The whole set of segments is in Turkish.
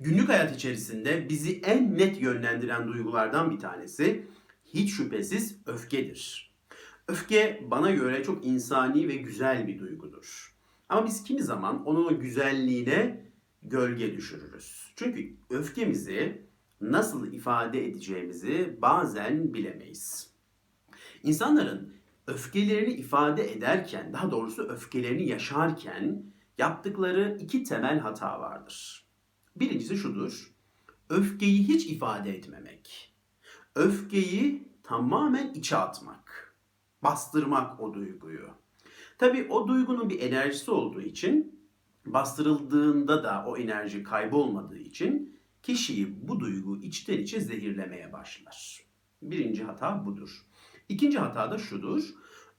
Günlük hayat içerisinde bizi en net yönlendiren duygulardan bir tanesi hiç şüphesiz öfkedir. Öfke bana göre çok insani ve güzel bir duygudur. Ama biz kimi zaman onun o güzelliğine gölge düşürürüz. Çünkü öfkemizi nasıl ifade edeceğimizi bazen bilemeyiz. İnsanların öfkelerini ifade ederken, daha doğrusu öfkelerini yaşarken yaptıkları iki temel hata vardır. Birincisi şudur. Öfkeyi hiç ifade etmemek. Öfkeyi tamamen içe atmak. Bastırmak o duyguyu. Tabii o duygunun bir enerjisi olduğu için bastırıldığında da o enerji kaybolmadığı için kişiyi bu duygu içten içe zehirlemeye başlar. Birinci hata budur. İkinci hata da şudur.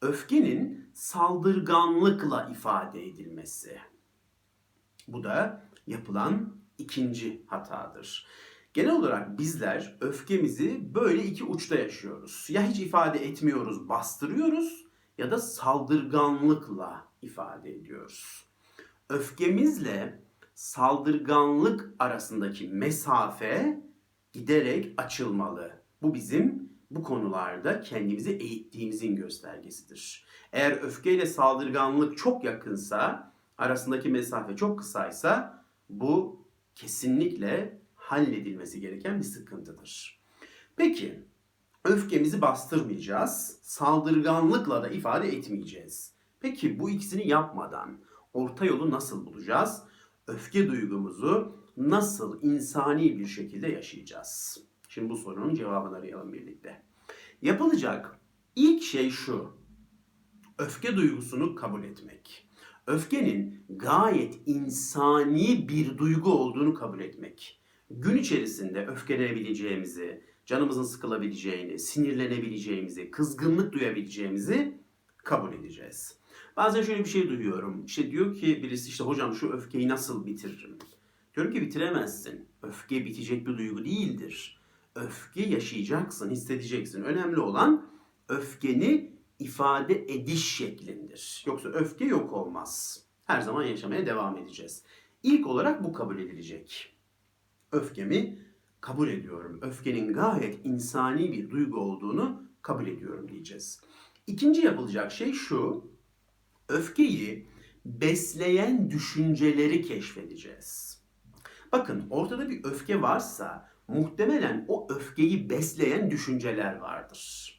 Öfkenin saldırganlıkla ifade edilmesi. Bu da yapılan ikinci hatadır. Genel olarak bizler öfkemizi böyle iki uçta yaşıyoruz. Ya hiç ifade etmiyoruz, bastırıyoruz ya da saldırganlıkla ifade ediyoruz. Öfkemizle saldırganlık arasındaki mesafe giderek açılmalı. Bu bizim bu konularda kendimizi eğittiğimizin göstergesidir. Eğer öfkeyle saldırganlık çok yakınsa, arasındaki mesafe çok kısaysa bu kesinlikle halledilmesi gereken bir sıkıntıdır. Peki, öfkemizi bastırmayacağız, saldırganlıkla da ifade etmeyeceğiz. Peki bu ikisini yapmadan orta yolu nasıl bulacağız? Öfke duygumuzu nasıl insani bir şekilde yaşayacağız? Şimdi bu sorunun cevabını arayalım birlikte. Yapılacak ilk şey şu. Öfke duygusunu kabul etmek. Öfkenin gayet insani bir duygu olduğunu kabul etmek. Gün içerisinde öfkelenebileceğimizi, canımızın sıkılabileceğini, sinirlenebileceğimizi, kızgınlık duyabileceğimizi kabul edeceğiz. Bazen şöyle bir şey duyuyorum. İşte diyor ki birisi işte hocam şu öfkeyi nasıl bitiririm? Diyorum ki bitiremezsin. Öfke bitecek bir duygu değildir. Öfke yaşayacaksın, hissedeceksin. Önemli olan öfkeni ifade ediş şeklindir. Yoksa öfke yok olmaz. Her zaman yaşamaya devam edeceğiz. İlk olarak bu kabul edilecek. Öfkemi kabul ediyorum. Öfkenin gayet insani bir duygu olduğunu kabul ediyorum diyeceğiz. İkinci yapılacak şey şu. Öfkeyi besleyen düşünceleri keşfedeceğiz. Bakın ortada bir öfke varsa muhtemelen o öfkeyi besleyen düşünceler vardır.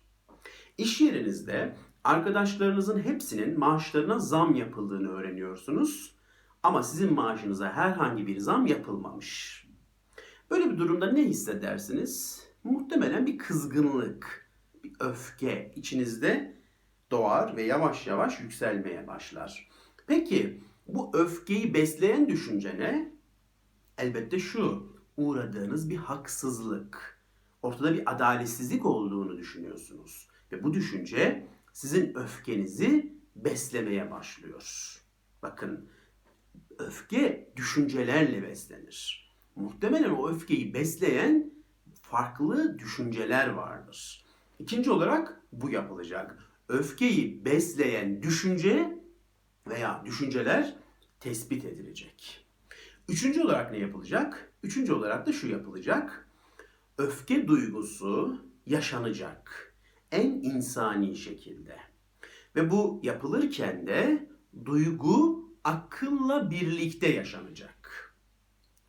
İş yerinizde arkadaşlarınızın hepsinin maaşlarına zam yapıldığını öğreniyorsunuz. Ama sizin maaşınıza herhangi bir zam yapılmamış. Böyle bir durumda ne hissedersiniz? Muhtemelen bir kızgınlık, bir öfke içinizde doğar ve yavaş yavaş yükselmeye başlar. Peki bu öfkeyi besleyen düşünce ne? Elbette şu, uğradığınız bir haksızlık. Ortada bir adaletsizlik olduğunu düşünüyorsunuz. Ve bu düşünce sizin öfkenizi beslemeye başlıyor. Bakın öfke düşüncelerle beslenir. Muhtemelen o öfkeyi besleyen farklı düşünceler vardır. İkinci olarak bu yapılacak. Öfkeyi besleyen düşünce veya düşünceler tespit edilecek. Üçüncü olarak ne yapılacak? Üçüncü olarak da şu yapılacak. Öfke duygusu yaşanacak. En insani şekilde. Ve bu yapılırken de duygu akılla birlikte yaşanacak.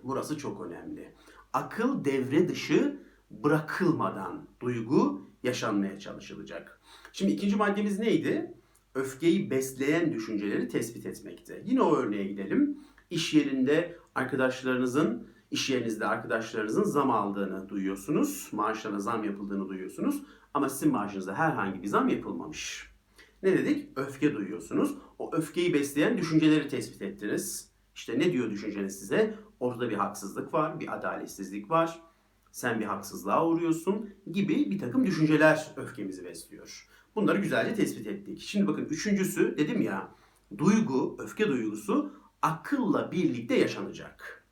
Burası çok önemli. Akıl devre dışı bırakılmadan duygu yaşanmaya çalışılacak. Şimdi ikinci maddemiz neydi? Öfkeyi besleyen düşünceleri tespit etmekte. Yine o örneğe gidelim. İş yerinde arkadaşlarınızın, iş yerinizde arkadaşlarınızın zam aldığını duyuyorsunuz. Maaşlarına zam yapıldığını duyuyorsunuz. Ama sizin maaşınıza herhangi bir zam yapılmamış. Ne dedik? Öfke duyuyorsunuz. O öfkeyi besleyen düşünceleri tespit ettiniz. İşte ne diyor düşünceniz size? Ortada bir haksızlık var, bir adaletsizlik var. Sen bir haksızlığa uğruyorsun gibi bir takım düşünceler öfkemizi besliyor. Bunları güzelce tespit ettik. Şimdi bakın üçüncüsü dedim ya duygu, öfke duygusu akılla birlikte yaşanacak.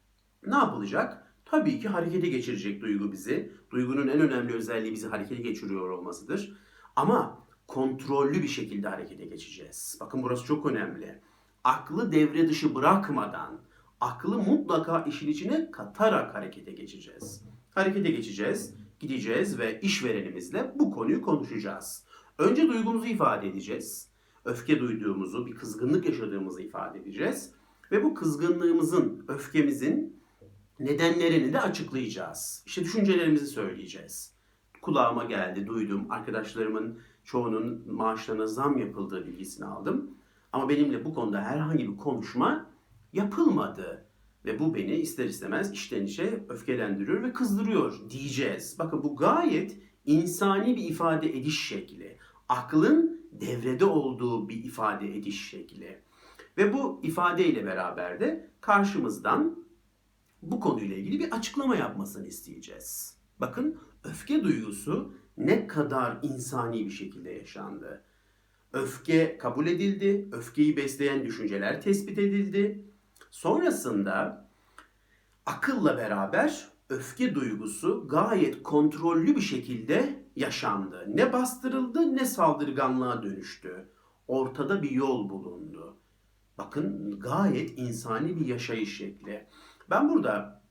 Ne yapılacak? Tabii ki harekete geçirecek duygu bizi. Duygunun en önemli özelliği bizi harekete geçiriyor olmasıdır. Ama kontrollü bir şekilde harekete geçeceğiz. Bakın burası çok önemli. Aklı devre dışı bırakmadan, aklı mutlaka işin içine katarak harekete geçeceğiz. Harekete geçeceğiz, gideceğiz ve işverenimizle bu konuyu konuşacağız. Önce duygumuzu ifade edeceğiz. Öfke duyduğumuzu, bir kızgınlık yaşadığımızı ifade edeceğiz. Ve bu kızgınlığımızın, öfkemizin nedenlerini de açıklayacağız. İşte düşüncelerimizi söyleyeceğiz. Kulağıma geldi, duydum. Arkadaşlarımın çoğunun maaşlarına zam yapıldığı bilgisini aldım. Ama benimle bu konuda herhangi bir konuşma yapılmadı. Ve bu beni ister istemez içten içe öfkelendiriyor ve kızdırıyor diyeceğiz. Bakın bu gayet insani bir ifade ediş şekli. Aklın devrede olduğu bir ifade ediş şekli. Ve bu ifadeyle beraber de karşımızdan bu konuyla ilgili bir açıklama yapmasını isteyeceğiz. Bakın öfke duygusu ne kadar insani bir şekilde yaşandı. Öfke kabul edildi, öfkeyi besleyen düşünceler tespit edildi. Sonrasında akılla beraber öfke duygusu gayet kontrollü bir şekilde yaşandı. Ne bastırıldı ne saldırganlığa dönüştü. Ortada bir yol bulundu. Bakın gayet insani bir yaşayış şekli. Ben burada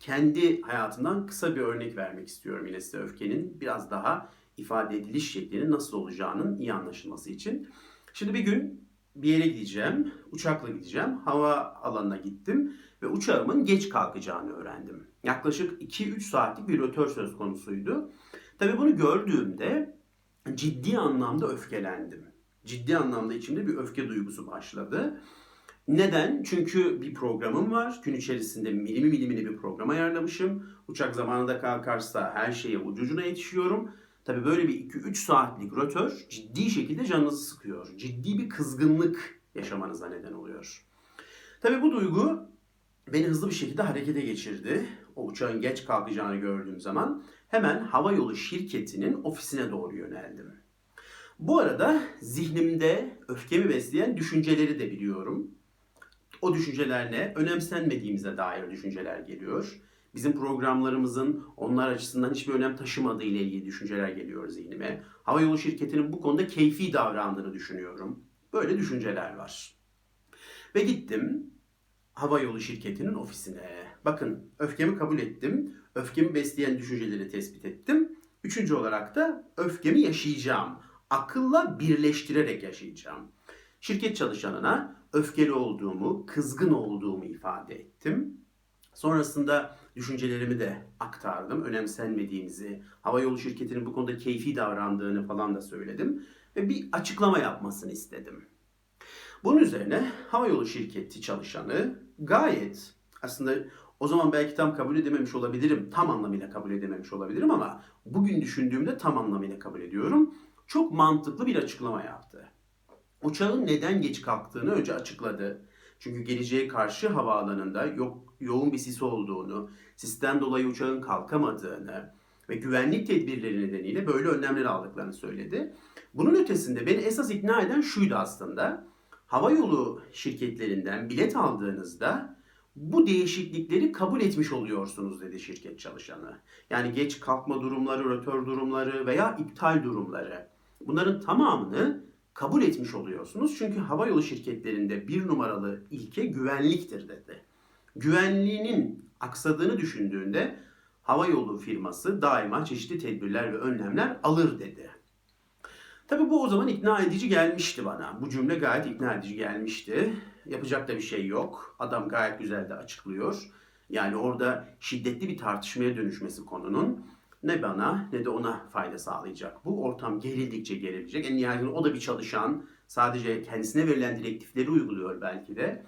kendi hayatımdan kısa bir örnek vermek istiyorum yine size öfkenin biraz daha ifade ediliş şeklinin nasıl olacağının iyi anlaşılması için. Şimdi bir gün bir yere gideceğim, uçakla gideceğim. Hava alanına gittim ve uçağımın geç kalkacağını öğrendim. Yaklaşık 2-3 saatlik bir rötör söz konusuydu. Tabii bunu gördüğümde ciddi anlamda öfkelendim. Ciddi anlamda içimde bir öfke duygusu başladı. Neden? Çünkü bir programım var. Gün içerisinde milimi milimini bir program ayarlamışım. Uçak zamanında kalkarsa her şeye ucucuna yetişiyorum. Tabi böyle bir 2-3 saatlik rötör ciddi şekilde canınızı sıkıyor. Ciddi bir kızgınlık yaşamanıza neden oluyor. Tabi bu duygu beni hızlı bir şekilde harekete geçirdi. O uçağın geç kalkacağını gördüğüm zaman hemen havayolu şirketinin ofisine doğru yöneldim. Bu arada zihnimde öfkemi besleyen düşünceleri de biliyorum. O düşüncelerle önemsenmediğimize dair düşünceler geliyor. Bizim programlarımızın onlar açısından hiçbir önem taşımadığı ile ilgili düşünceler geliyor zihnime. Havayolu şirketinin bu konuda keyfi davrandığını düşünüyorum. Böyle düşünceler var. Ve gittim havayolu şirketinin ofisine. Bakın öfkemi kabul ettim. Öfkemi besleyen düşünceleri tespit ettim. Üçüncü olarak da öfkemi yaşayacağım. Akılla birleştirerek yaşayacağım. Şirket çalışanına öfkeli olduğumu, kızgın olduğumu ifade ettim. Sonrasında düşüncelerimi de aktardım. Önemsenmediğimizi, havayolu şirketinin bu konuda keyfi davrandığını falan da söyledim. Ve bir açıklama yapmasını istedim. Bunun üzerine havayolu şirketi çalışanı gayet aslında o zaman belki tam kabul edememiş olabilirim. Tam anlamıyla kabul edememiş olabilirim ama bugün düşündüğümde tam anlamıyla kabul ediyorum. Çok mantıklı bir açıklama yaptı. Uçağın neden geç kalktığını önce açıkladı. Çünkü geleceğe karşı havaalanında yok, yoğun bir sis olduğunu, sisten dolayı uçağın kalkamadığını ve güvenlik tedbirleri nedeniyle böyle önlemler aldıklarını söyledi. Bunun ötesinde beni esas ikna eden şuydu aslında. Havayolu şirketlerinden bilet aldığınızda bu değişiklikleri kabul etmiş oluyorsunuz dedi şirket çalışanı. Yani geç kalkma durumları, rötör durumları veya iptal durumları. Bunların tamamını kabul etmiş oluyorsunuz. Çünkü havayolu şirketlerinde bir numaralı ilke güvenliktir dedi. Güvenliğinin aksadığını düşündüğünde havayolu firması daima çeşitli tedbirler ve önlemler alır dedi. Tabii bu o zaman ikna edici gelmişti bana. Bu cümle gayet ikna edici gelmişti. Yapacak da bir şey yok. Adam gayet güzel de açıklıyor. Yani orada şiddetli bir tartışmaya dönüşmesi konunun ne bana ne de ona fayda sağlayacak. Bu ortam gerildikçe gerilecek. En nihayetinde o da bir çalışan. Sadece kendisine verilen direktifleri uyguluyor belki de.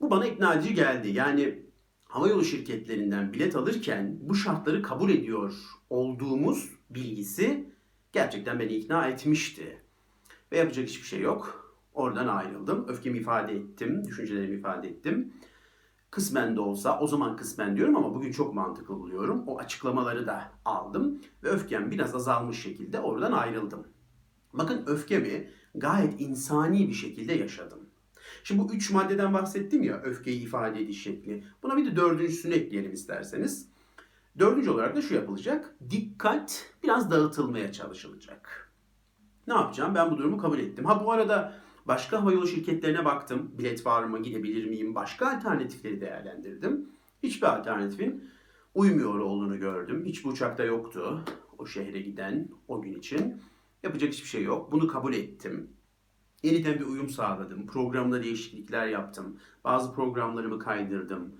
Bu bana ikna edici geldi. Yani havayolu şirketlerinden bilet alırken bu şartları kabul ediyor olduğumuz bilgisi gerçekten beni ikna etmişti. Ve yapacak hiçbir şey yok. Oradan ayrıldım. Öfkemi ifade ettim, düşüncelerimi ifade ettim. Kısmen de olsa, o zaman kısmen diyorum ama bugün çok mantıklı buluyorum. O açıklamaları da aldım ve öfkem biraz azalmış şekilde oradan ayrıldım. Bakın öfkemi gayet insani bir şekilde yaşadım. Şimdi bu üç maddeden bahsettim ya öfkeyi ifade ediş şekli. Buna bir de dördüncüsünü ekleyelim isterseniz. Dördüncü olarak da şu yapılacak. Dikkat biraz dağıtılmaya çalışılacak. Ne yapacağım? Ben bu durumu kabul ettim. Ha bu arada Başka havayolu şirketlerine baktım. Bilet var mı, gidebilir miyim? Başka alternatifleri değerlendirdim. Hiçbir alternatifin uymuyor olduğunu gördüm. Hiçbir uçakta yoktu o şehre giden o gün için. Yapacak hiçbir şey yok. Bunu kabul ettim. Yeniden bir uyum sağladım. Programda değişiklikler yaptım. Bazı programlarımı kaydırdım.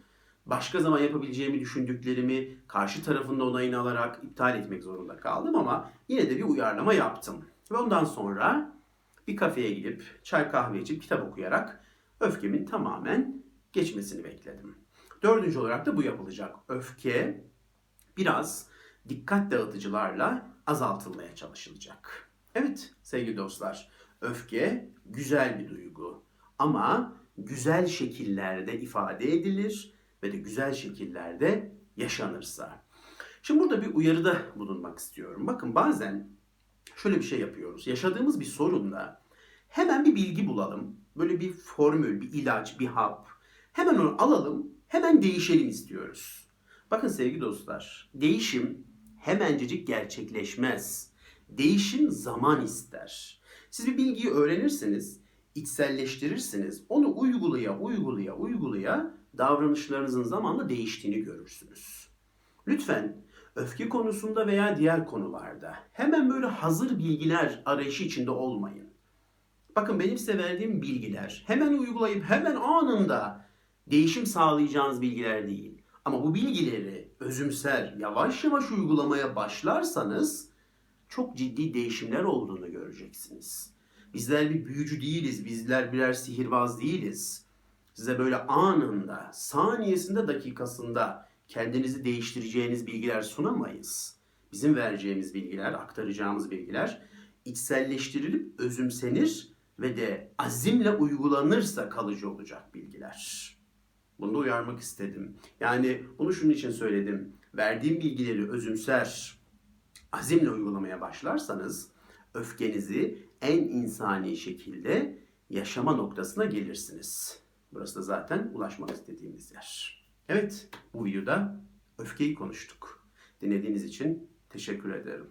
Başka zaman yapabileceğimi düşündüklerimi karşı tarafında onayını alarak iptal etmek zorunda kaldım ama yine de bir uyarlama yaptım. Ve ondan sonra bir kafeye gidip çay kahve içip kitap okuyarak öfkemin tamamen geçmesini bekledim. Dördüncü olarak da bu yapılacak. Öfke biraz dikkat dağıtıcılarla azaltılmaya çalışılacak. Evet sevgili dostlar, öfke güzel bir duygu ama güzel şekillerde ifade edilir ve de güzel şekillerde yaşanırsa. Şimdi burada bir uyarıda bulunmak istiyorum. Bakın bazen şöyle bir şey yapıyoruz. Yaşadığımız bir sorunda hemen bir bilgi bulalım. Böyle bir formül, bir ilaç, bir hap. Hemen onu alalım, hemen değişelim istiyoruz. Bakın sevgili dostlar, değişim hemencecik gerçekleşmez. Değişim zaman ister. Siz bir bilgiyi öğrenirsiniz, içselleştirirsiniz. Onu uygulaya, uygulaya, uygulaya davranışlarınızın zamanla değiştiğini görürsünüz. Lütfen öfke konusunda veya diğer konularda hemen böyle hazır bilgiler arayışı içinde olmayın. Bakın benim size verdiğim bilgiler hemen uygulayıp hemen anında değişim sağlayacağınız bilgiler değil. Ama bu bilgileri özümser, yavaş yavaş uygulamaya başlarsanız çok ciddi değişimler olduğunu göreceksiniz. Bizler bir büyücü değiliz, bizler birer sihirbaz değiliz. Size böyle anında, saniyesinde, dakikasında kendinizi değiştireceğiniz bilgiler sunamayız. Bizim vereceğimiz bilgiler, aktaracağımız bilgiler içselleştirilip özümsenir ve de azimle uygulanırsa kalıcı olacak bilgiler. Bunu da uyarmak istedim. Yani bunu şunun için söyledim. Verdiğim bilgileri özümser, azimle uygulamaya başlarsanız öfkenizi en insani şekilde yaşama noktasına gelirsiniz. Burası da zaten ulaşmak istediğimiz yer. Evet, bu videoda öfkeyi konuştuk. Dinlediğiniz için teşekkür ederim.